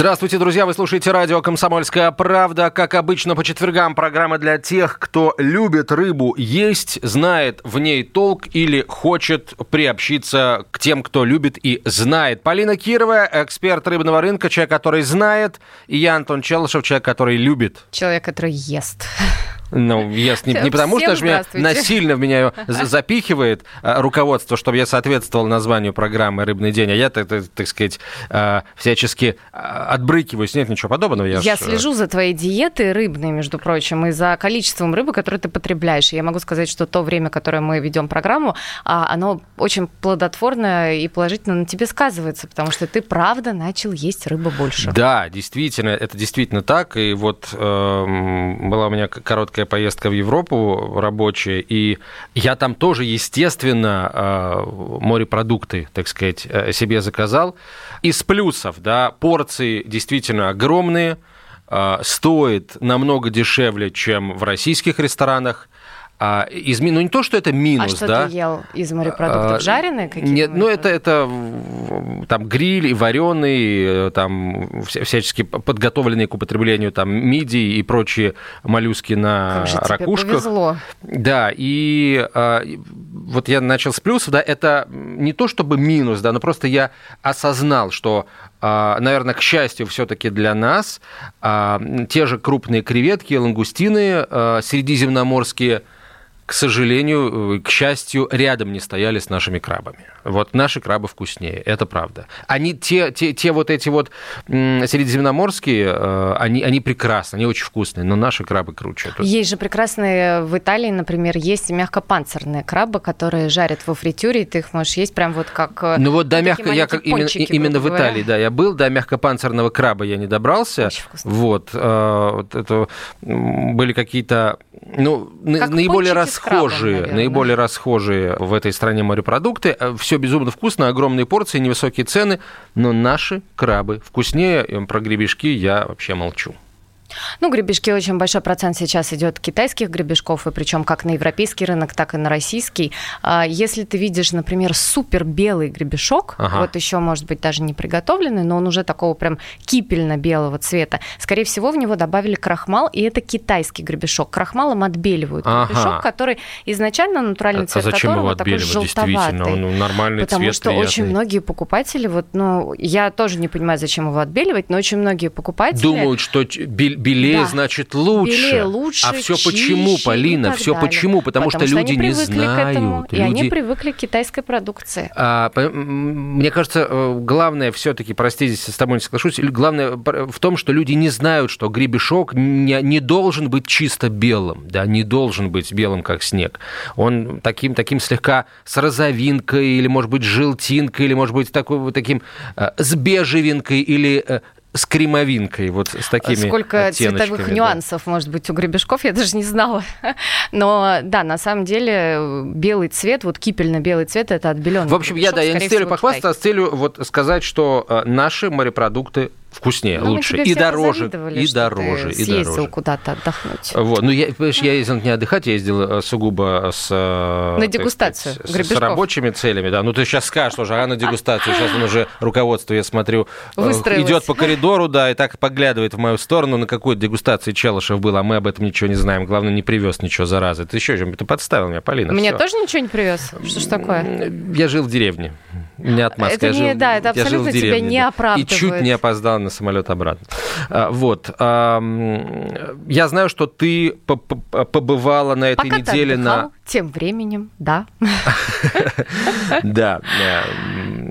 Здравствуйте, друзья! Вы слушаете радио «Комсомольская правда». Как обычно, по четвергам программа для тех, кто любит рыбу есть, знает в ней толк или хочет приобщиться к тем, кто любит и знает. Полина Кирова, эксперт рыбного рынка, человек, который знает, и я, Антон Челышев, человек, который любит. Человек, который ест. Ну, ест не, не потому, что меня насильно в меня запихивает а, руководство, чтобы я соответствовал названию программы «Рыбный день», а я, так, так, так сказать, а, всячески а, отбрыкиваюсь. Нет ничего подобного. Я, я ж... слежу за твоей диетой рыбной, между прочим, и за количеством рыбы, которую ты потребляешь. И я могу сказать, что то время, которое мы ведем программу, оно очень плодотворное и положительно на тебе сказывается, потому что ты правда начал есть рыбу больше. Да, действительно, это действительно так. И вот э, была у меня короткая короткая поездка в Европу рабочая, и я там тоже, естественно, э, морепродукты, так сказать, э, себе заказал. Из плюсов, да, порции действительно огромные, э, стоит намного дешевле, чем в российских ресторанах. А, из, ну, не то, что это минус, а что да. ты ел из морепродуктов? А, Жареные какие-то? Нет, ну, это, это там гриль и вареный, э, там всячески подготовленные к употреблению там мидии и прочие моллюски на как же ракушках. Тебе повезло. Да, и а, вот я начал с плюсов, да, это не то чтобы минус, да, но просто я осознал, что а, наверное, к счастью, все-таки для нас, а, те же крупные креветки, лангустины а, средиземноморские – к сожалению, э, к счастью, рядом не стояли с нашими крабами. Вот наши крабы вкуснее, это правда. Они, те, те, те вот эти вот средиземноморские, э, они, они прекрасны, они очень вкусные, но наши крабы круче. Есть же прекрасные в Италии, например, есть мягкопанцирные крабы, которые жарят во фритюре, и ты их можешь есть прям вот как... Э, ну вот до мягко, я как, именно, именно в Италии, да, я был, до мягкопанцирного краба я не добрался. Очень вкусно. Вот, вот это были какие-то, ну, как наиболее расхожие, крабом, наиболее расхожие в этой стране морепродукты. Э, Все безумно вкусно, огромные порции, невысокие цены, но наши крабы вкуснее. Про гребешки я вообще молчу. Ну, гребешки очень большой процент сейчас идет китайских гребешков, и причем как на европейский рынок, так и на российский. А если ты видишь, например, супер белый гребешок, ага. вот еще, может быть, даже не приготовленный, но он уже такого прям кипельно-белого цвета, скорее всего, в него добавили крахмал, и это китайский гребешок. Крахмалом отбеливают ага. гребешок, который изначально натуральный а цвет а зачем которого такой желтоватый. Он нормальный потому цвет, что приятный. очень многие покупатели, вот, ну, я тоже не понимаю, зачем его отбеливать, но очень многие покупатели... Думают, что белее, да. значит лучше. Белее лучше. А все почему, Полина? Все далее. почему? Потому, Потому что, что люди не знают. К этому, люди... И они привыкли к китайской продукции. А, мне кажется, э, главное все-таки, прости, здесь с тобой не соглашусь, главное в том, что люди не знают, что гребешок не, не должен быть чисто белым, да, не должен быть белым, как снег. Он таким, таким слегка с розовинкой, или, может быть, желтинкой, или, может быть, такой, вот таким э, с бежевинкой, или э, с кремовинкой, вот с такими Сколько цветовых да. нюансов может быть у гребешков, я даже не знала. Но да, на самом деле белый цвет, вот кипельно-белый цвет, это отбеленный В общем, я, да, я не с целью похвастаться, а с целью вот сказать, что э, наши морепродукты вкуснее, ну, лучше и дороже, и дороже, и дороже. куда-то отдохнуть. Вот, ну я, я ездил не отдыхать, я ездил э, сугубо с э, на дегустацию сказать, с, с рабочими целями, да. Ну ты сейчас скажешь тоже, а на дегустацию сейчас он уже руководство, я смотрю, э, идет по коридору, да, и так поглядывает в мою сторону, на какой дегустации Челышев был, а мы об этом ничего не знаем. Главное, не привез ничего заразы. Ты еще? Ты подставил меня, Полина. Меня тоже ничего не привез. Что ж такое? Я жил в деревне. Не отмазка. Это я не, жил, да, это абсолютно тебя не оправдывает. И чуть не опоздал на самолет обратно. А, вот. Я знаю, что ты побывала на этой Пока неделе на... Тем временем, да. Да,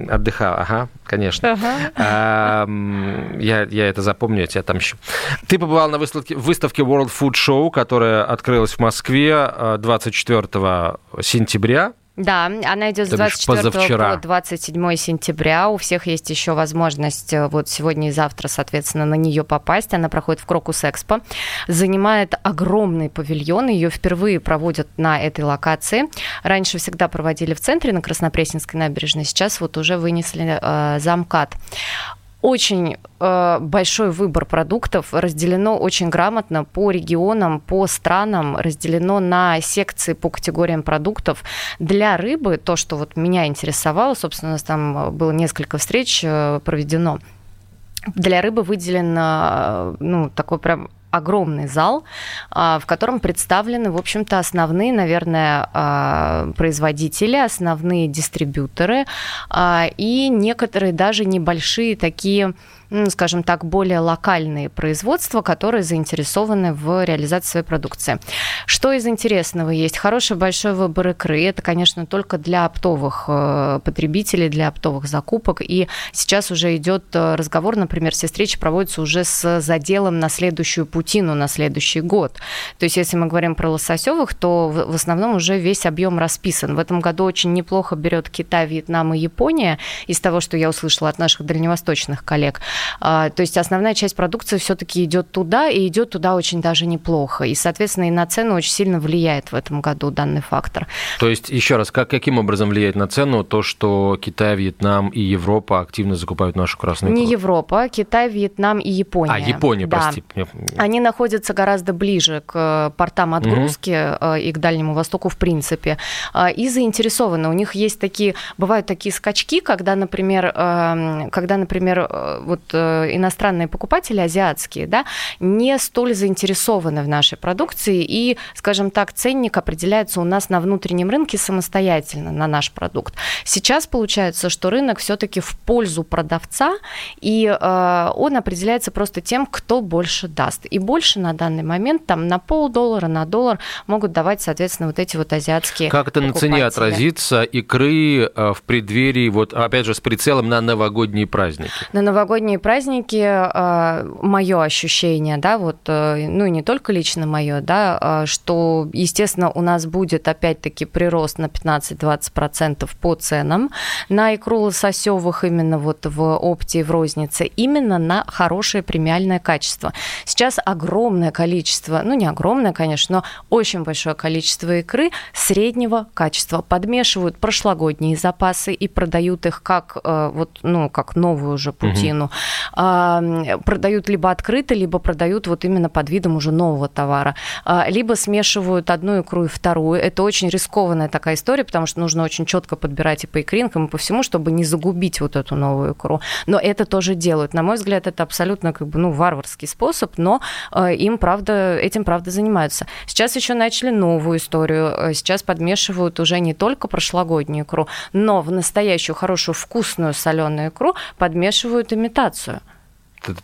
отдыхал, ага, конечно. Я, это запомню, я тебя отомщу. Ты побывал на выставке, выставке World Food Show, которая открылась в Москве 24 а, сентября. Да, она идет с 24 по 27 сентября. У всех есть еще возможность э, вот сегодня и завтра, соответственно, на нее попасть. Она проходит в Крокус Экспо. Занимает огромный павильон. Ее впервые проводят на этой локации. Раньше всегда проводили в центре на Краснопресненской набережной. Сейчас вот уже вынесли э, замкат очень э, большой выбор продуктов, разделено очень грамотно по регионам, по странам, разделено на секции по категориям продуктов. Для рыбы, то, что вот меня интересовало, собственно, у нас там было несколько встреч э, проведено, Для рыбы выделен ну, такой прям огромный зал, а, в котором представлены, в общем-то, основные, наверное, а, производители, основные дистрибьюторы а, и некоторые даже небольшие такие скажем так, более локальные производства, которые заинтересованы в реализации своей продукции. Что из интересного есть? Хороший большой выбор икры. Это, конечно, только для оптовых э, потребителей, для оптовых закупок. И сейчас уже идет э, разговор, например, все встречи проводятся уже с заделом на следующую путину, на следующий год. То есть, если мы говорим про лососевых, то в основном уже весь объем расписан. В этом году очень неплохо берет Китай, Вьетнам и Япония из того, что я услышала от наших дальневосточных коллег. А, то есть основная часть продукции все-таки идет туда, и идет туда очень даже неплохо. И, соответственно, и на цену очень сильно влияет в этом году данный фактор. То есть, еще раз, как, каким образом влияет на цену то, что Китай, Вьетнам и Европа активно закупают нашу красную икру? Не Европа, Китай, Вьетнам и Япония. А, Япония, да. прости. Они находятся гораздо ближе к э, портам отгрузки угу. и к Дальнему Востоку в принципе. А, и заинтересованы. У них есть такие, бывают такие скачки, когда, например, эм, когда, например, вот Э, иностранные покупатели, азиатские, да, не столь заинтересованы в нашей продукции, и, скажем так, ценник определяется у нас на внутреннем рынке самостоятельно на наш продукт. Сейчас получается, что рынок все-таки в пользу продавца, и э, он определяется просто тем, кто больше даст. И больше на данный момент там на полдоллара, на доллар могут давать, соответственно, вот эти вот азиатские Как это на цене отразится икры э, в преддверии, вот опять же, с прицелом на новогодние праздники? На новогодние праздники праздники а, мое ощущение, да, вот, э, ну и не только лично мое, да, а, что, естественно, у нас будет опять-таки прирост на 15-20% по ценам на икру лососевых именно вот в опте и в рознице, именно на хорошее премиальное качество. Сейчас огромное количество, ну не огромное, конечно, но очень большое количество икры среднего качества. Подмешивают прошлогодние запасы и продают их как э, вот, ну, как новую уже путину. Угу продают либо открыто, либо продают вот именно под видом уже нового товара, а, либо смешивают одну икру и вторую. Это очень рискованная такая история, потому что нужно очень четко подбирать и по икринкам, и по всему, чтобы не загубить вот эту новую икру. Но это тоже делают. На мой взгляд, это абсолютно как бы, ну, варварский способ, но а, им, правда, этим, правда, занимаются. Сейчас еще начали новую историю. А, сейчас подмешивают уже не только прошлогоднюю икру, но в настоящую хорошую вкусную соленую икру подмешивают имитацию. ça.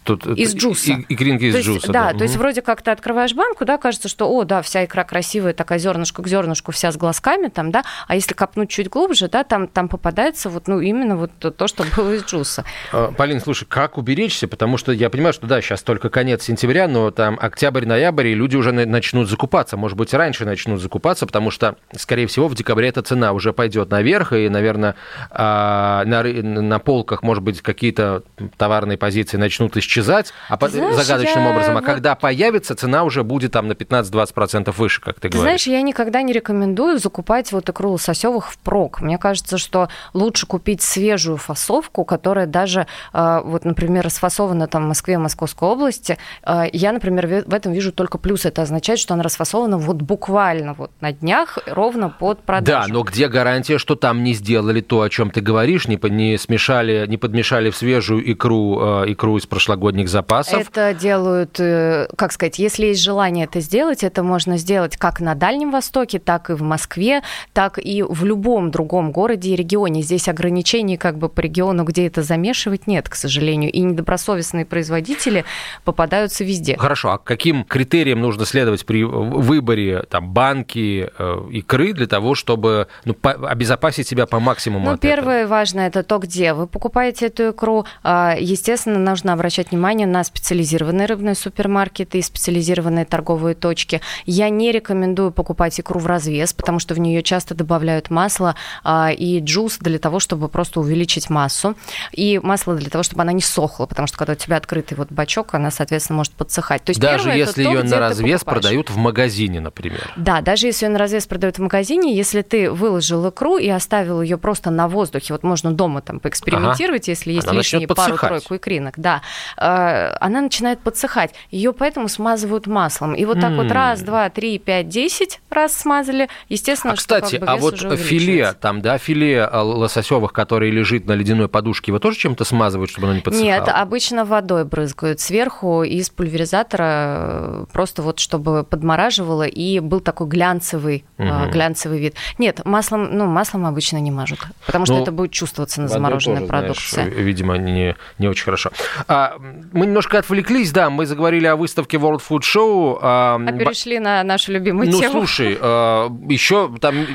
Тут, из джуса. И, икринки из то есть, джуса. Да, да, то есть вроде как ты открываешь банку, да, кажется, что, о, да, вся икра красивая, такая зернышко к зернышку, вся с глазками там, да, а если копнуть чуть глубже, да, там, там попадается вот, ну, именно вот то, что было из джуса. А, Полин, слушай, как уберечься, потому что я понимаю, что, да, сейчас только конец сентября, но там октябрь-ноябрь, и люди уже начнут закупаться, может быть, раньше начнут закупаться, потому что, скорее всего, в декабре эта цена уже пойдет наверх, и, наверное, а, на, на полках, может быть, какие-то товарные позиции начнут начнут исчезать а по, загадочным я... образом, а вот... когда появится, цена уже будет там на 15-20% выше, как ты, ты говоришь. Знаешь, я никогда не рекомендую закупать вот икру лососевых впрок. Мне кажется, что лучше купить свежую фасовку, которая даже, а, вот, например, расфасована там в Москве, Московской области. А, я, например, в этом вижу только плюс. Это означает, что она расфасована вот буквально вот на днях ровно под продажу. Да, но где гарантия, что там не сделали то, о чем ты говоришь, не, не смешали, не подмешали в свежую икру, а, икру из прошлогодних запасов. Это делают, э, как сказать, если есть желание это сделать, это можно сделать как на Дальнем Востоке, так и в Москве, так и в любом другом городе и регионе. Здесь ограничений как бы по региону, где это замешивать, нет, к сожалению. И недобросовестные производители попадаются везде. Хорошо, а каким критериям нужно следовать при выборе там, банки, э, икры для того, чтобы ну, обезопасить себя по максимуму? Ну, первое этого? важное это то, где вы покупаете эту икру. А, естественно, нужно обращаться обращать внимание на специализированные рыбные супермаркеты и специализированные торговые точки. Я не рекомендую покупать икру в развес, потому что в нее часто добавляют масло а, и джус для того, чтобы просто увеличить массу. И масло для того, чтобы она не сохла, потому что когда у тебя открытый вот бачок, она, соответственно, может подсыхать. То есть даже если то, ее на развес продают в магазине, например. Да, даже если ее на развес продают в магазине, если ты выложил икру и оставил ее просто на воздухе, вот можно дома там поэкспериментировать, ага. если есть она лишние пару-тройку икринок, да, она начинает подсыхать. Ее поэтому смазывают маслом. И вот так mm. вот раз, два, три, пять, десять раз смазали, естественно, а, что кстати, как бы а вот филе, там, да, филе лососевых, которые лежит на ледяной подушке, его тоже чем-то смазывают, чтобы оно не подсыхало? Нет, обычно водой брызгают сверху из пульверизатора, э, просто вот чтобы подмораживало, и был такой глянцевый, угу. глянцевый вид. Нет, маслом, ну, маслом обычно не мажут, потому что ну, это будет чувствоваться на замороженной тоже, продукции. Знаешь, видимо, не, не очень хорошо. А, мы немножко отвлеклись, да, мы заговорили о выставке World Food Show. А, перешли на нашу любимую ну, тему. Ну, слушай, а, еще там,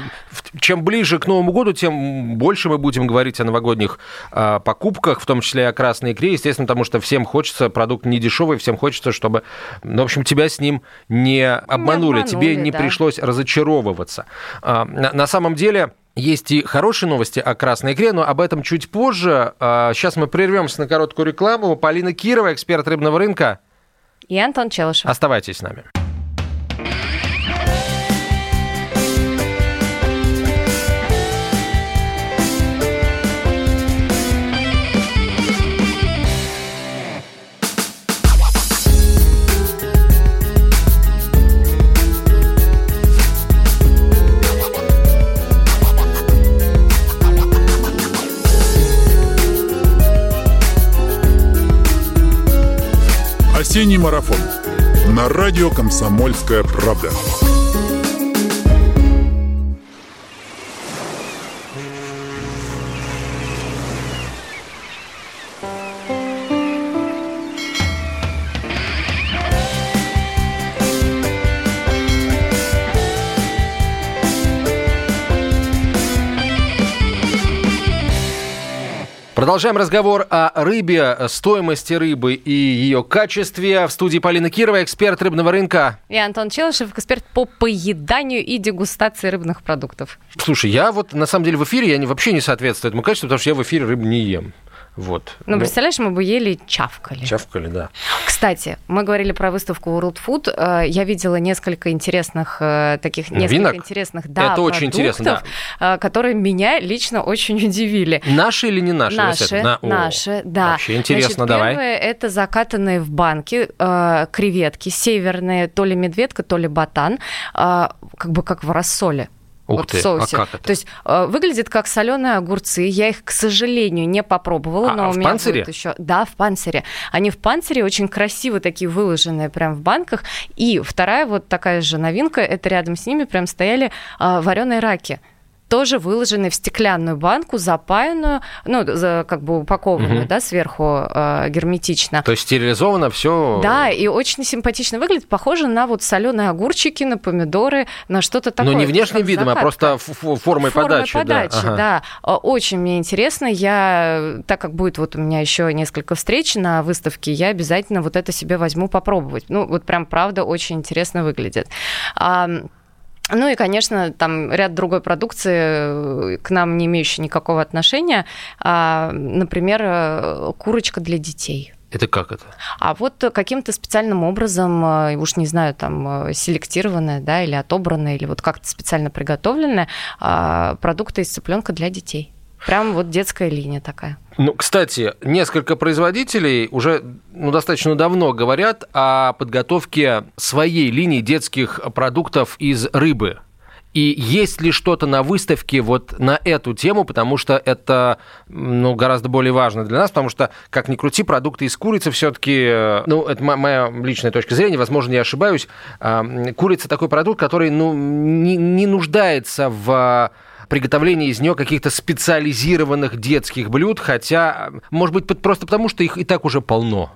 чем ближе к Новому году, тем больше мы будем говорить о новогодних а, покупках, в том числе о красной икре, естественно, потому что всем хочется, продукт не дешевый, всем хочется, чтобы, ну, в общем, тебя с ним не обманули, не обманули тебе не да. пришлось разочаровываться. На, на самом деле... Есть и хорошие новости о красной икре, но об этом чуть позже. Сейчас а, мы прервемся на короткую рекламу. Полина Кирова, эксперт рыбного рынка. И Антон Челышев. Оставайтесь с нами. Осенний марафон на радио «Комсомольская правда». Продолжаем разговор о рыбе, стоимости рыбы и ее качестве. В студии Полина Кирова, эксперт рыбного рынка. И Антон Челышев, эксперт по поеданию и дегустации рыбных продуктов. Слушай, я вот на самом деле в эфире я вообще не соответствую этому качеству, потому что я в эфире рыбу не ем. Вот. Ну, ну, представляешь, мы бы ели чавкали. Чавкали, да. Кстати, мы говорили про выставку World Food. Э, я видела несколько интересных э, таких несколько Винок? интересных, да, Это очень интересно, да. Э, которые меня лично очень удивили. Наши или не наши? Наши, На... наши, О, да. Вообще интересно, Значит, давай. Первое это закатанные в банки креветки северные, то ли медведка, то ли ботан, как бы как в рассоле. Ух вот ты, в соусе. А как это? То есть э, выглядит как соленые огурцы. Я их, к сожалению, не попробовала, а, но а у меня панцире? будет еще. Да, в панцире. Они в панцире очень красиво такие выложенные прям в банках. И вторая вот такая же новинка, это рядом с ними прям стояли э, вареные раки тоже выложены в стеклянную банку, запаянную, ну, как бы упакованную, угу. да, сверху э, герметично. То есть стерилизовано все. Да, и очень симпатично выглядит, похоже на вот соленые огурчики, на помидоры, на что-то такое. Ну, не внешним видом, а просто формой, формой подачи. подачи, да. Ага. да. Очень мне интересно. Я, так как будет вот у меня еще несколько встреч на выставке, я обязательно вот это себе возьму попробовать. Ну, вот прям правда очень интересно выглядит. Ну и, конечно, там ряд другой продукции, э, к нам не имеющей никакого отношения. А, например, э, курочка для детей. Это как это? А вот каким-то специальным образом, э, уж не знаю, там селектированная, да, или отобранная, или вот как-то специально приготовленная а, продукты из цыпленка для детей. Прям вот детская линия такая. Ну, кстати, несколько производителей уже ну, достаточно давно говорят о подготовке своей линии детских продуктов из рыбы. И есть ли что-то на выставке вот на эту тему, потому что это ну, гораздо более важно для нас, потому что, как ни крути, продукты из курицы все-таки, ну, это моя личная точка зрения, возможно, я ошибаюсь, курица такой продукт, который ну, не, не нуждается в приготовление из нее каких-то специализированных детских блюд, хотя, может быть, просто потому, что их и так уже полно.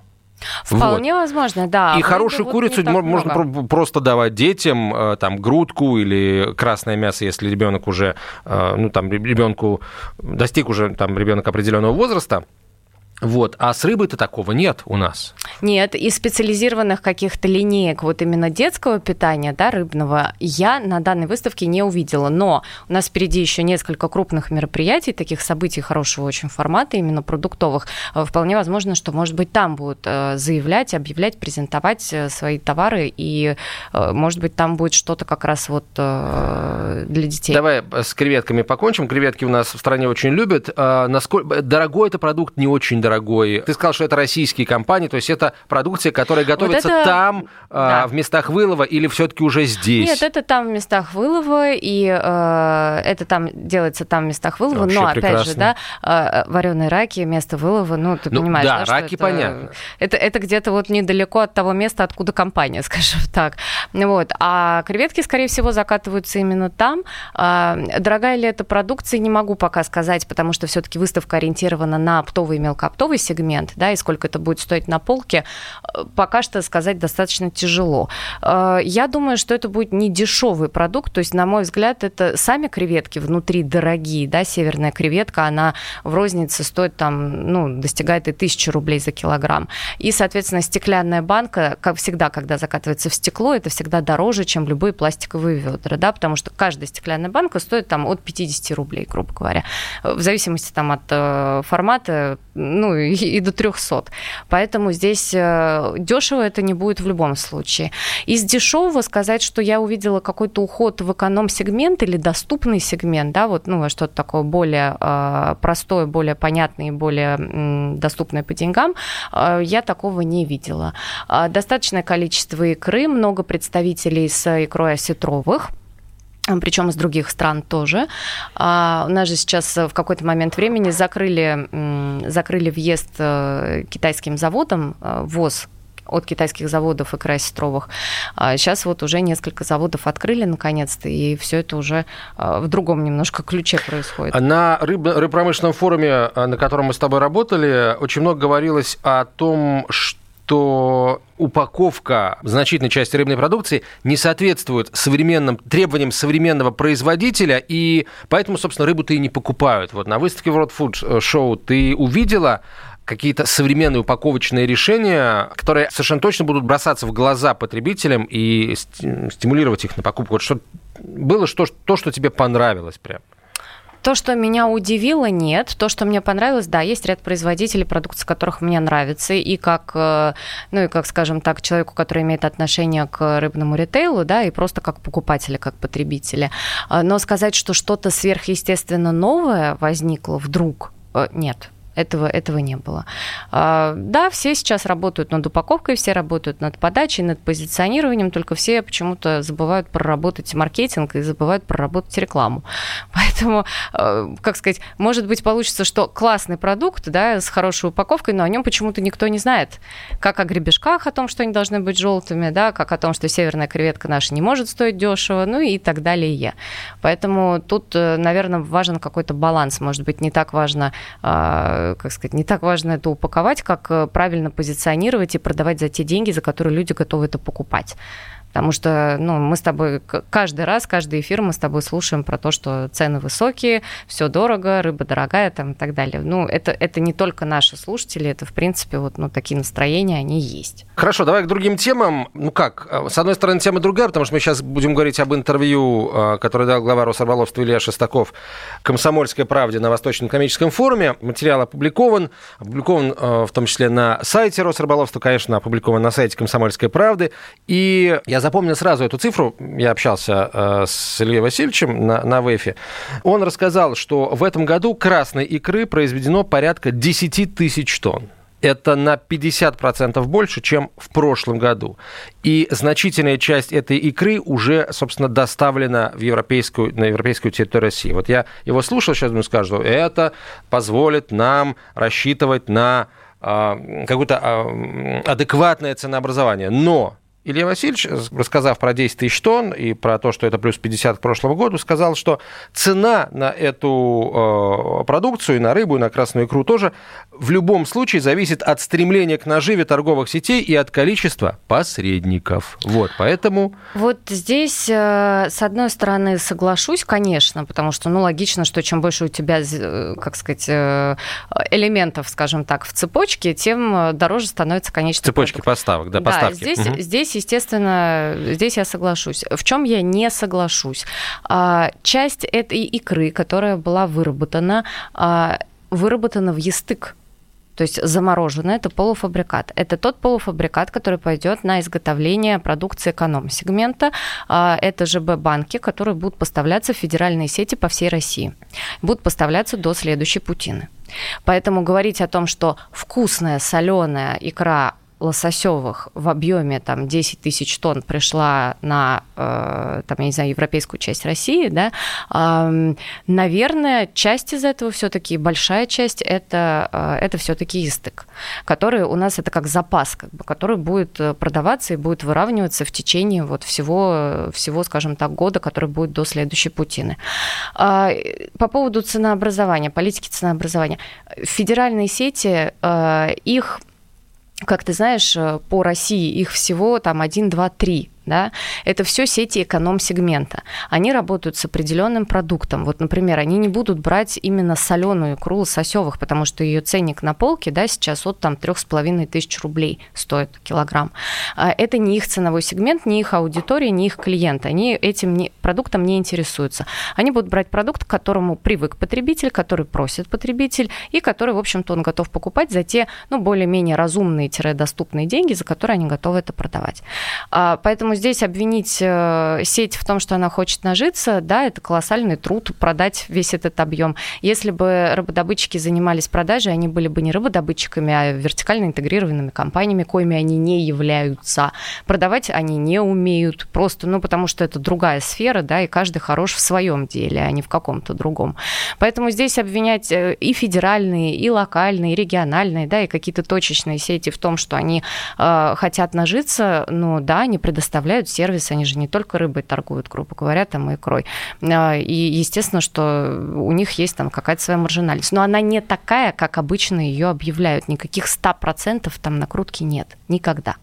Вполне вот. возможно, да. И хорошую вот курицу можно много. просто давать детям, э, там, грудку или красное мясо, если ребенок уже, э, ну, там, ребенку достиг уже, там, ребенок определенного возраста, вот. А с рыбой-то такого нет у нас. Нет, и специализированных каких-то линеек вот именно детского питания, да, рыбного, я на данной выставке не увидела. Но у нас впереди еще несколько крупных мероприятий, таких событий хорошего очень формата, именно продуктовых. Э, вполне возможно, что, может быть, там будут э, заявлять, объявлять, презентовать э, свои товары, и, может быть, там будет что-то как раз вот для детей. Давай с креветками покончим. Креветки у нас в стране очень любят. Насколько дорогой это продукт, не очень дорогой дорогой. Ты сказал, что это российские компании, то есть это продукция, которая готовится вот это... там, да. в местах вылова, или все-таки уже здесь? Нет, это там в местах вылова, и э, это там делается там в местах вылова. Вообще но, прекрасно. опять же, да, э, вареные раки, место вылова, ну, ты ну, понимаешь, да, да раки это, понятно. Это, это где-то вот недалеко от того места, откуда компания, скажем так. Вот. А креветки, скорее всего, закатываются именно там. А, дорогая ли эта продукция, не могу пока сказать, потому что все-таки выставка ориентирована на оптовый и мелкооптовый сегмент, да, и сколько это будет стоить на полке, пока что сказать достаточно тяжело. А, я думаю, что это будет не дешевый продукт, то есть, на мой взгляд, это сами креветки внутри дорогие, да, северная креветка, она в рознице стоит там, ну, достигает и тысячи рублей за килограмм. И, соответственно, стеклянная банка, как всегда, когда закатывается в стекло, это всегда дороже, чем любые пластиковые ведра, да, потому что каждая стеклянная банка стоит там от 50 рублей, грубо говоря, в зависимости там от э, формата, ну, и, и до 300. Поэтому здесь э, дешево это не будет в любом случае. Из дешевого сказать, что я увидела какой-то уход в эконом-сегмент или доступный сегмент, да, вот, ну, что-то такое более э, простое, более понятное и более доступное по деньгам, э, я такого не видела. Достаточное количество икры, много представителей с икрой осетровых, причем из других стран тоже. А у нас же сейчас в какой-то момент времени закрыли, закрыли въезд э, китайским заводам, э, ВОЗ от китайских заводов икры осетровых. А сейчас вот уже несколько заводов открыли наконец-то, и все это уже э, в другом немножко ключе происходит. На рыб, рыбпромышленном форуме, на котором мы с тобой работали, очень много говорилось о том, что что упаковка значительной части рыбной продукции не соответствует современным требованиям современного производителя, и поэтому, собственно, рыбу-то и не покупают. Вот на выставке World Food Show ты увидела какие-то современные упаковочные решения, которые совершенно точно будут бросаться в глаза потребителям и стимулировать их на покупку. Вот что было что, то, что тебе понравилось прям? То, что меня удивило, нет. То, что мне понравилось, да, есть ряд производителей, продукции которых мне нравится. И как, э, ну и как, скажем так, человеку, который имеет отношение к рыбному ритейлу, да, и просто как покупателя, как потребителя. А, но сказать, что что-то сверхъестественно новое возникло вдруг, э, нет. Этого, этого не было. А, да, все сейчас работают над упаковкой, все работают над подачей, над позиционированием, только все почему-то забывают проработать маркетинг и забывают проработать рекламу. Поэтому, а, как сказать, может быть, получится, что классный продукт, да, с хорошей упаковкой, но о нем почему-то никто не знает. Как о гребешках, о том, что они должны быть желтыми, да, как о том, что северная креветка наша не может стоить дешево, ну и так далее. Поэтому тут, э, наверное, важен какой-то баланс. Может быть, не так важно а, как сказать, не так важно это упаковать, как э, правильно позиционировать и продавать за те деньги, за которые люди готовы это покупать. Потому что ну, мы с тобой каждый раз, каждый эфир мы с тобой слушаем про то, что цены высокие, все дорого, рыба дорогая там, и так далее. Ну, это, это не только наши слушатели, это, в принципе, вот ну, такие настроения, они есть. Хорошо, давай к другим темам. Ну как, э, с одной стороны, тема другая, потому что мы сейчас будем говорить об интервью, э, которое дал глава Росрыболовства Илья Шестаков «Комсомольской правде» на Восточном экономическом форуме. Материал опубликован, опубликован э, в том числе на сайте Росрыболовства, конечно, опубликован на сайте «Комсомольской правды». И я запомнил сразу эту цифру. Я общался э, с Ильей Васильевичем на, на ВЭФе. Он рассказал, что в этом году красной икры произведено порядка 10 тысяч тонн это на 50% больше, чем в прошлом году. И значительная часть этой икры уже, собственно, доставлена в европейскую, на европейскую территорию России. Вот я его слушал, сейчас ему скажу, это позволит нам рассчитывать на э, какое-то э, адекватное ценообразование. Но Илья Васильевич, рассказав про 10 тысяч тонн и про то, что это плюс 50 к прошлому году, сказал, что цена на эту э, продукцию, и на рыбу, и на красную икру тоже в любом случае зависит от стремления к наживе торговых сетей и от количества посредников. Вот, поэтому... Вот здесь, э, с одной стороны, соглашусь, конечно, потому что, ну, логично, что чем больше у тебя, э, как сказать, элементов, скажем так, в цепочке, тем дороже становится конечный Цепочки продукт. поставок, да, поставки. Да, здесь, угу. здесь естественно, здесь я соглашусь. В чем я не соглашусь? А, часть этой икры, которая была выработана, а, выработана в естык то есть замороженное – это полуфабрикат. Это тот полуфабрикат, который пойдет на изготовление продукции эконом-сегмента. А, это ЖБ-банки, которые будут поставляться в федеральные сети по всей России. Будут поставляться до следующей Путины. Поэтому говорить о том, что вкусная соленая икра лососевых в объеме там 10 тысяч тонн пришла на, э, там, я не знаю, европейскую часть России, да, э, наверное, часть из этого все-таки, большая часть, это, э, это все-таки истык, который у нас это как запас, как бы, который будет продаваться и будет выравниваться в течение вот всего, всего, скажем так, года, который будет до следующей Путины. По поводу ценообразования, политики ценообразования. Федеральные сети, их как ты знаешь, э, по России их всего там 1, 2, 3 да, это все сети эконом-сегмента. Они работают с определенным продуктом. Вот, например, они не будут брать именно соленую икру лососевых, потому что ее ценник на полке, да, сейчас от там трех с половиной тысяч рублей стоит килограмм. А это не их ценовой сегмент, не их аудитория, не их клиент. Они этим не, продуктом не интересуются. Они будут брать продукт, к которому привык потребитель, который просит потребитель, и который, в общем-то, он готов покупать за те, ну, более-менее разумные-доступные деньги, за которые они готовы это продавать. А, здесь обвинить э, сеть в том, что она хочет нажиться, да, это колоссальный труд продать весь этот объем. Если бы рыбодобытчики занимались продажей, они были бы не рыбодобытчиками, а вертикально интегрированными компаниями, коими они не являются. Продавать они не умеют, просто, ну, потому что это другая сфера, да, и каждый хорош в своем деле, а не в каком-то другом. Поэтому здесь обвинять э, и федеральные, и локальные, и региональные, да, и какие-то точечные сети в том, что они э, хотят нажиться, ну, да, они предоставляют предоставляют сервис, они же не только рыбой торгуют, грубо говоря, там и икрой. А, и естественно, что у них есть там какая-то своя маржинальность. Но она не такая, как обычно ее объявляют. Никаких 100% там накрутки нет. Никогда.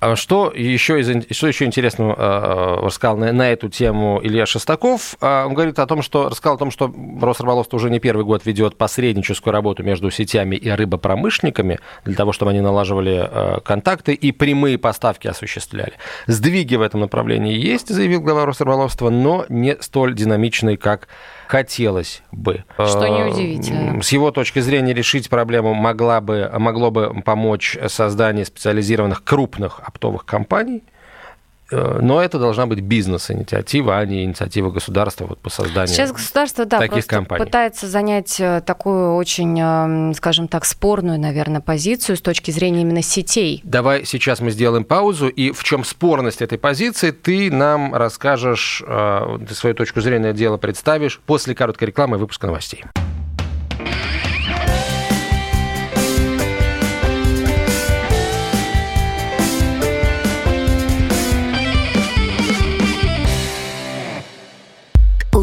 А что еще, из, что еще интересного э, рассказал на, на эту тему Илья Шестаков? А, он говорит о том, что рассказал о том, что Росрыболовство уже не первый год ведет посредническую работу между сетями и рыбопромышленниками для того, чтобы они налаживали э, контакты и прямые поставки осуществляли. Сдвиги в этом направлении есть, заявил глава Росрыболовства, но не столь динамичные, как хотелось бы. Что неудивительно. С его точки зрения решить проблему могла бы, могло бы помочь создание специализированных крупных оптовых компаний – Э, но это должна быть бизнес-инициатива, а не инициатива государства вот по созданию Сейчас государство, да, таких компаний. пытается занять э, такую очень, эм, скажем так, спорную, наверное, позицию с точки зрения именно сетей. Давай сейчас мы сделаем паузу, и в чем спорность этой позиции, ты нам расскажешь, э, ты свою точку зрения дела представишь после короткой рекламы и выпуска новостей.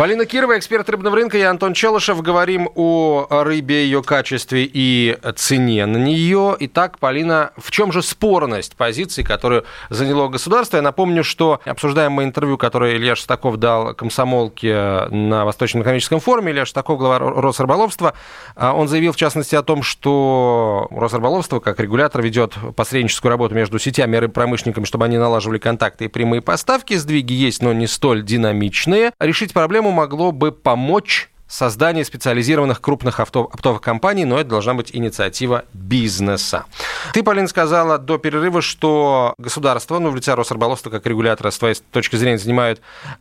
Полина Кирова, эксперт рыбного рынка, я Антон Челышев. Говорим о рыбе, ее качестве и цене на нее. Итак, Полина, в чем же спорность позиции, которую заняло государство? Я напомню, что обсуждаемое интервью, которое Илья Шестаков дал комсомолке на Восточном экономическом форуме, Илья Шестаков, глава Росрыболовства, а, он заявил, в частности, о том, что Росрыболовство, как регулятор, ведет посредническую работу между сетями и рыбпромышленниками, чтобы они налаживали контакты и прямые поставки. Сдвиги есть, но не столь динамичные. Решить проблему могло бы помочь создание специализированных крупных авто, оптовых компаний, но это должна быть инициатива бизнеса. Ты, Полин, сказала до перерыва, что государство, ну, в лице Росрыболовства как регулятора, с твоей точки зрения, занимают,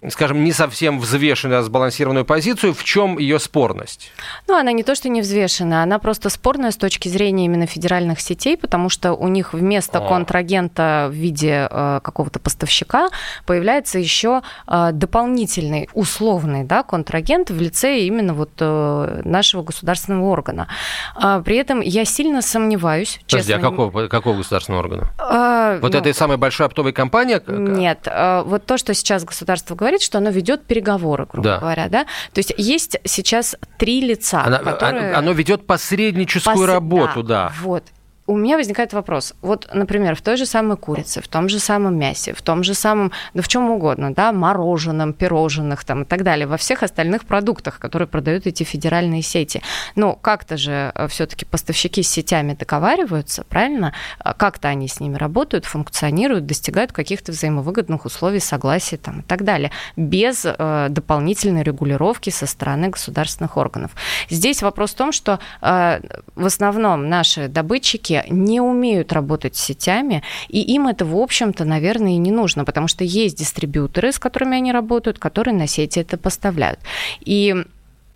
скажем, не совсем взвешенную, а сбалансированную позицию. В чем ее спорность? Ну, она не то, что не взвешенная, она просто спорная с точки зрения именно федеральных сетей, потому что у них вместо а. контрагента в виде э, какого-то поставщика появляется еще э, дополнительный условный да, контрагент в лице именно именно вот э, нашего государственного органа. А, при этом я сильно сомневаюсь, Подожди, честно. а какого, какого государственного органа? А, вот ну, этой самой большой оптовой компании? Нет, а, вот то, что сейчас государство говорит, что оно ведет переговоры, грубо да. говоря, да. То есть есть сейчас три лица, Она, которые... Оно ведет посредническую Пос... работу, да. да. Вот у меня возникает вопрос. Вот, например, в той же самой курице, в том же самом мясе, в том же самом, да в чем угодно, да, мороженом, пирожных там и так далее, во всех остальных продуктах, которые продают эти федеральные сети. Но как-то же э, все-таки поставщики с сетями договариваются, правильно? А как-то они с ними работают, функционируют, достигают каких-то взаимовыгодных условий, согласия там и так далее, без э, дополнительной регулировки со стороны государственных органов. Здесь вопрос в том, что э, в основном наши добытчики не умеют работать с сетями, и им это, в общем-то, наверное, и не нужно, потому что есть дистрибьюторы, с которыми они работают, которые на сети это поставляют. И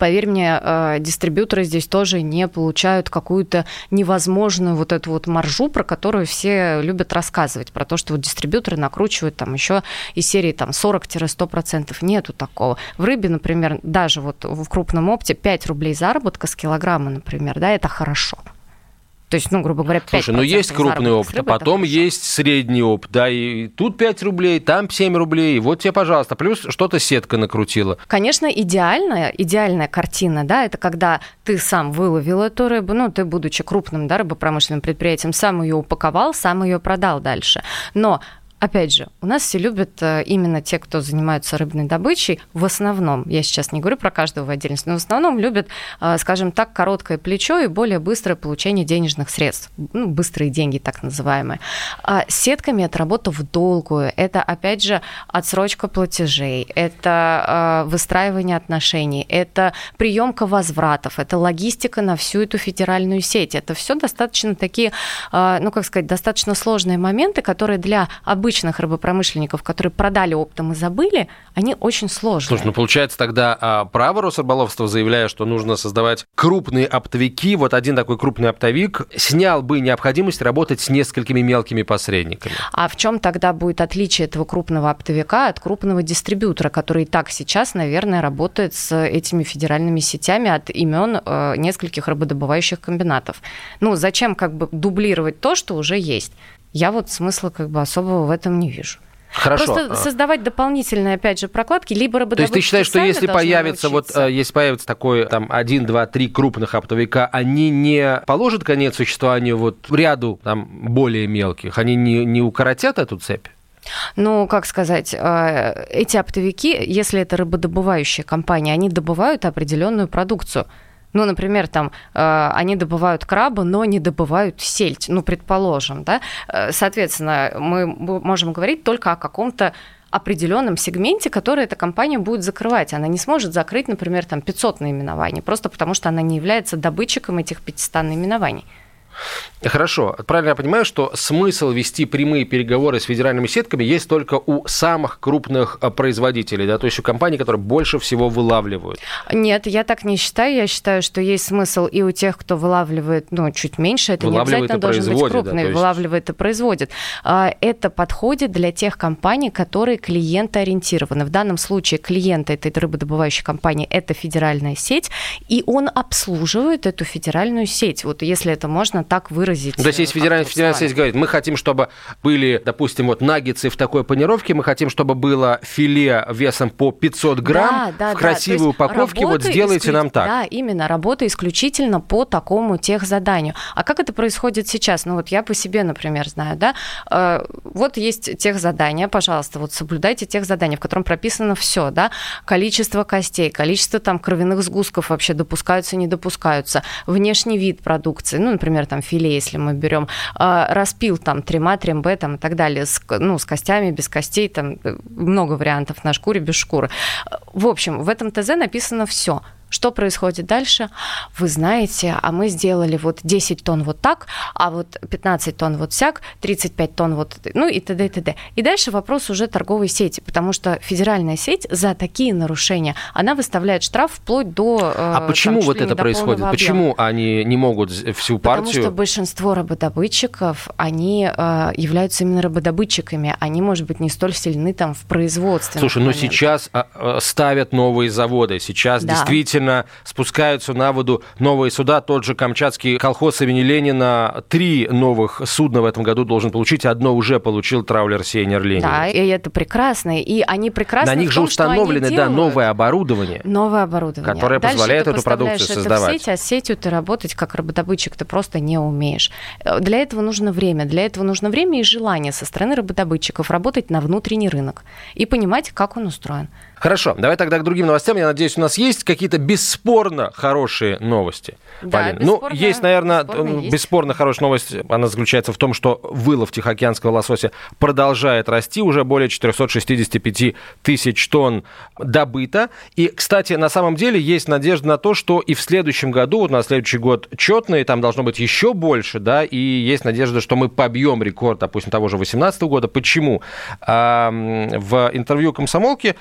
поверь мне, э, дистрибьюторы здесь тоже не получают какую-то невозможную вот эту вот маржу, про которую все любят рассказывать, про то, что вот дистрибьюторы накручивают там еще из серии там 40-100%. Нету такого. В рыбе, например, даже вот в крупном опте 5 рублей заработка с килограмма, например, да, это хорошо. То есть, ну, грубо говоря, 5 Слушай, ну есть крупный опыт, а потом есть средний опыт, да, и тут 5 рублей, там 7 рублей, вот тебе, пожалуйста, плюс что-то сетка накрутила. Конечно, идеальная, идеальная картина, да, это когда ты сам выловил эту рыбу, ну, ты, будучи крупным, да, рыбопромышленным предприятием, сам ее упаковал, сам ее продал дальше. Но Опять же, у нас все любят э, именно те, кто занимаются рыбной добычей, в основном, я сейчас не говорю про каждого в отдельности, но в основном любят, э, скажем так, короткое плечо и более быстрое получение денежных средств, ну, быстрые деньги так называемые. А сетками это работа в долгую, это, опять же, отсрочка платежей, это э, выстраивание отношений, это приемка возвратов, это логистика на всю эту федеральную сеть. Это все достаточно такие, ну, как сказать, достаточно сложные моменты, которые для обычных обычных рыбопромышленников, которые продали оптом и забыли, они очень сложные. Слушай, ну получается тогда а, право Росрыболовства, заявляя, что нужно создавать крупные оптовики, вот один такой крупный оптовик снял бы необходимость работать с несколькими мелкими посредниками. А в чем тогда будет отличие этого крупного оптовика от крупного дистрибьютора, который и так сейчас, наверное, работает с этими федеральными сетями от имен э, нескольких рыбодобывающих комбинатов? Ну, зачем как бы дублировать то, что уже есть? Я вот смысла как бы особого в этом не вижу. Хорошо. Просто создавать дополнительные, опять же, прокладки, либо работодатели. То есть ты считаешь, что если появится вот, э, если появится такой там один, два, три крупных оптовика, они не положат конец существованию вот ряду там более мелких, они не, не укоротят эту цепь? Ну, как сказать, э, эти оптовики, если это рыбодобывающая компания, они добывают определенную продукцию. Ну, например, там э, они добывают краба, но не добывают сельдь, ну, предположим, да. Э, соответственно, мы можем говорить только о каком-то определенном сегменте, который эта компания будет закрывать. Она не сможет закрыть, например, там 500 наименований, просто потому что она не является добытчиком этих 500 наименований. Хорошо. Правильно я понимаю, что смысл вести прямые переговоры с федеральными сетками есть только у самых крупных а, производителей, да, то есть у компаний, которые больше всего вылавливают? Нет, я так не считаю. Я считаю, что есть смысл и у тех, кто вылавливает, ну, чуть меньше. Это не обязательно должен быть крупный, да, есть... вылавливает и производит. А, это подходит для тех компаний, которые клиентоориентированы. В данном случае клиент этой рыбодобывающей компании – это федеральная сеть, и он обслуживает эту федеральную сеть. Вот если это можно так выразить. То есть, если федеральная, федеральная сеть говорит, мы хотим, чтобы были, допустим, вот наггетсы в такой панировке, мы хотим, чтобы было филе весом по 500 грамм да, да, в красивой да. упаковке, вот сделайте исклю... нам так. Да, именно, работа исключительно по такому техзаданию. А как это происходит сейчас? Ну вот я по себе, например, знаю, да, э, вот есть техзадание, пожалуйста, вот соблюдайте техзадание, в котором прописано все, да, количество костей, количество там кровяных сгустков вообще допускаются, не допускаются, внешний вид продукции, ну, например, там филе, если мы берем, а, распил там трима, тримбе там и так далее, с, ну, с костями, без костей, там э, много вариантов на шкуре, без шкуры. В общем, в этом ТЗ написано все. Что происходит дальше? Вы знаете, а мы сделали вот 10 тонн вот так, а вот 15 тонн вот сяк, 35 тонн вот, ну и т.д. и т.д. И дальше вопрос уже торговой сети, потому что федеральная сеть за такие нарушения, она выставляет штраф вплоть до... Э, а почему там, вот это происходит? Почему они не могут всю партию... Потому что большинство рыбодобытчиков, они э, являются именно рыбодобытчиками, они, может быть, не столь сильны там в производстве. Слушай, ну сейчас а, ставят новые заводы, сейчас да. действительно стремительно спускаются на воду новые суда. Тот же Камчатский колхоз имени Ленина три новых судна в этом году должен получить. Одно уже получил траулер Сейнер Ленин. Да, и это прекрасно. И они прекрасно На них том, же установлены да, новое оборудование. Новое оборудование. Которое Дальше позволяет эту продукцию это создавать. В сеть, а с сетью ты работать как работодобытчик ты просто не умеешь. Для этого нужно время. Для этого нужно время и желание со стороны работодобытчиков работать на внутренний рынок и понимать, как он устроен. Хорошо, давай тогда к другим новостям. Я надеюсь, у нас есть какие-то бесспорно хорошие новости. Да, Полин. Ну, есть, наверное, бесспорно, есть. бесспорно хорошая новость. Она заключается в том, что вылов тихоокеанского лосося продолжает расти. Уже более 465 тысяч тонн добыто. И, кстати, на самом деле есть надежда на то, что и в следующем году, вот на следующий год четный, там должно быть еще больше, да, и есть надежда, что мы побьем рекорд, допустим, того же 2018 года. Почему? В интервью комсомолки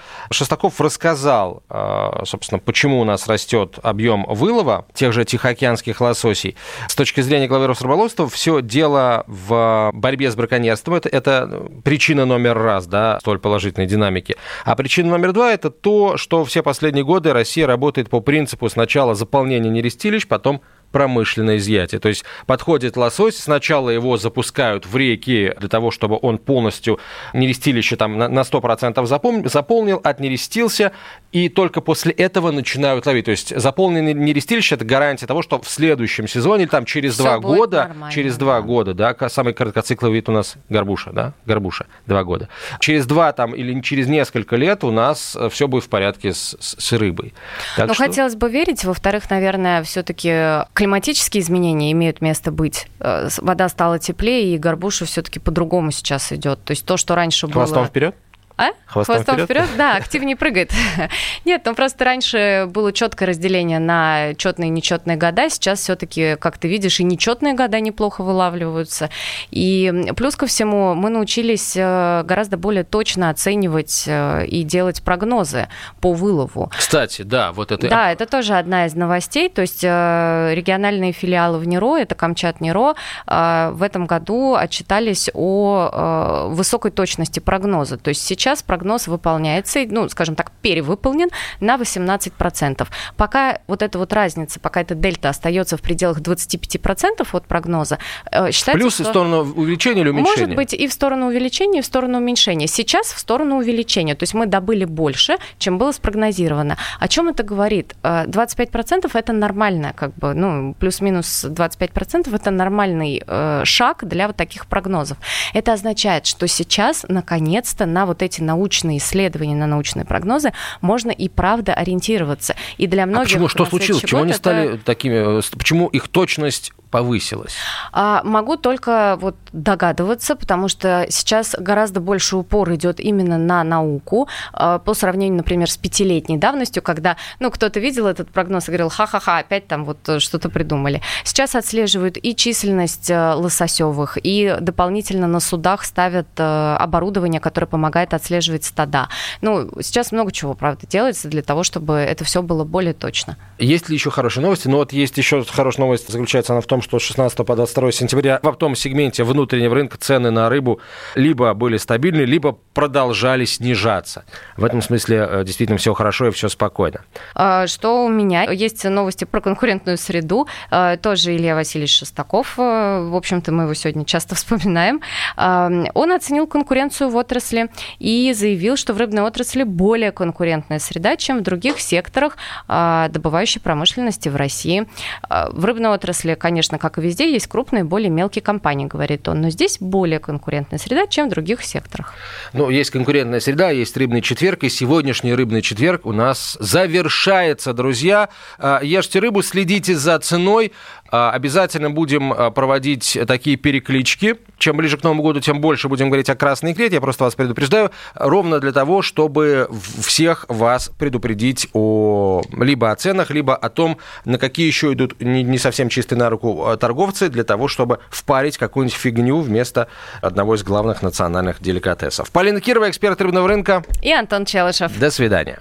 Шестаков рассказал, а, собственно, почему у нас растет объем вылова тех же тихоокеанских лососей. С точки зрения главы Росрыболовства, все дело в борьбе с браконьерством. Это, это причина номер раз, да, столь положительной динамики. А причина номер два – это то, что все последние годы Россия работает по принципу сначала заполнения нерестилищ, потом промышленное изъятие. То есть подходит лосось, сначала его запускают в реки для того, чтобы он полностью нерестилище там на 100% заполнил, отнерестился, и только после этого начинают ловить. То есть заполненное нерестилище – это гарантия того, что в следующем сезоне, там через два года, через два года, да, самый короткоцикловый вид у нас горбуша, да, горбуша, два года. Через два там или через несколько лет у нас э, все будет в порядке с, с рыбой. Так Но что... хотелось бы верить, во-вторых, наверное, все-таки климатические изменения имеют место быть. Э, вода стала теплее, и горбуша все-таки по-другому сейчас идет. То есть то, что раньше Хвостом было... вперед? А? Хвостом, Хвостом вперед? вперед? Да, активнее прыгает. Нет, ну просто раньше было четкое разделение на четные и нечетные года. Сейчас все-таки, как ты видишь, и нечетные года неплохо вылавливаются. И плюс ко всему, мы научились э, гораздо более точно оценивать э, и делать прогнозы по вылову. Кстати, да, вот это... Да, это тоже одна из новостей. То есть э, региональные филиалы в НИРО, это Камчат НИРО, в этом году отчитались о высокой точности прогноза. То есть сейчас сейчас прогноз выполняется, ну, скажем так, перевыполнен на 18%. Пока вот эта вот разница, пока эта дельта остается в пределах 25% от прогноза, э, считается, Плюс что... в сторону увеличения или уменьшения? Может быть и в сторону увеличения, и в сторону уменьшения. Сейчас в сторону увеличения. То есть мы добыли больше, чем было спрогнозировано. О чем это говорит? 25% э, это нормально, как бы, ну, плюс-минус 25% это нормальный э, шаг для вот таких прогнозов. Это означает, что сейчас, наконец-то, на вот эти научные исследования, на научные прогнозы можно и правда ориентироваться. И для многих... А почему? Что случилось? Почему они стали такими... Э, почему их точность повысилась? А, могу только вот догадываться, потому что сейчас гораздо больше упор идет именно на науку а, по сравнению, например, с пятилетней давностью, когда, ну, кто-то видел этот прогноз и говорил, ха-ха-ха, опять там вот что-то придумали. Сейчас отслеживают и численность э, лососевых, и дополнительно на судах ставят э, оборудование, которое помогает отслеживать стада. Ну, сейчас много чего, правда, делается для того, чтобы это все было более точно. Есть ли еще хорошие новости? Ну, вот есть еще хорошая новость, заключается она в том, что с 16 по 22 сентября в оптовом сегменте внутреннего рынка цены на рыбу либо были стабильны, либо продолжали снижаться. В этом смысле э, действительно все хорошо и все спокойно. А, что у меня? Есть новости про конкурентную среду. А, тоже Илья Васильевич Шестаков, э, в общем-то, мы его сегодня часто вспоминаем. А, он оценил конкуренцию в отрасли и заявил, что в рыбной отрасли более конкурентная среда, чем в других секторах добывающей промышленности в России. В рыбной отрасли, конечно, как и везде, есть крупные, более мелкие компании, говорит он. Но здесь более конкурентная среда, чем в других секторах. Ну, есть конкурентная среда, есть рыбный четверг, и сегодняшний рыбный четверг у нас завершается, друзья. А, ешьте рыбу, следите за ценой. А, обязательно будем а, проводить такие переклички. Чем ближе к Новому году, тем больше будем говорить о красной икре. Я просто вас предупреждаю. Ровно для того, чтобы всех вас предупредить о либо о ценах, либо о том, на какие еще идут не совсем чистые на руку торговцы, для того, чтобы впарить какую-нибудь фигню вместо одного из главных национальных деликатесов. Полина Кирова, эксперт рыбного рынка. И Антон Челышев. До свидания.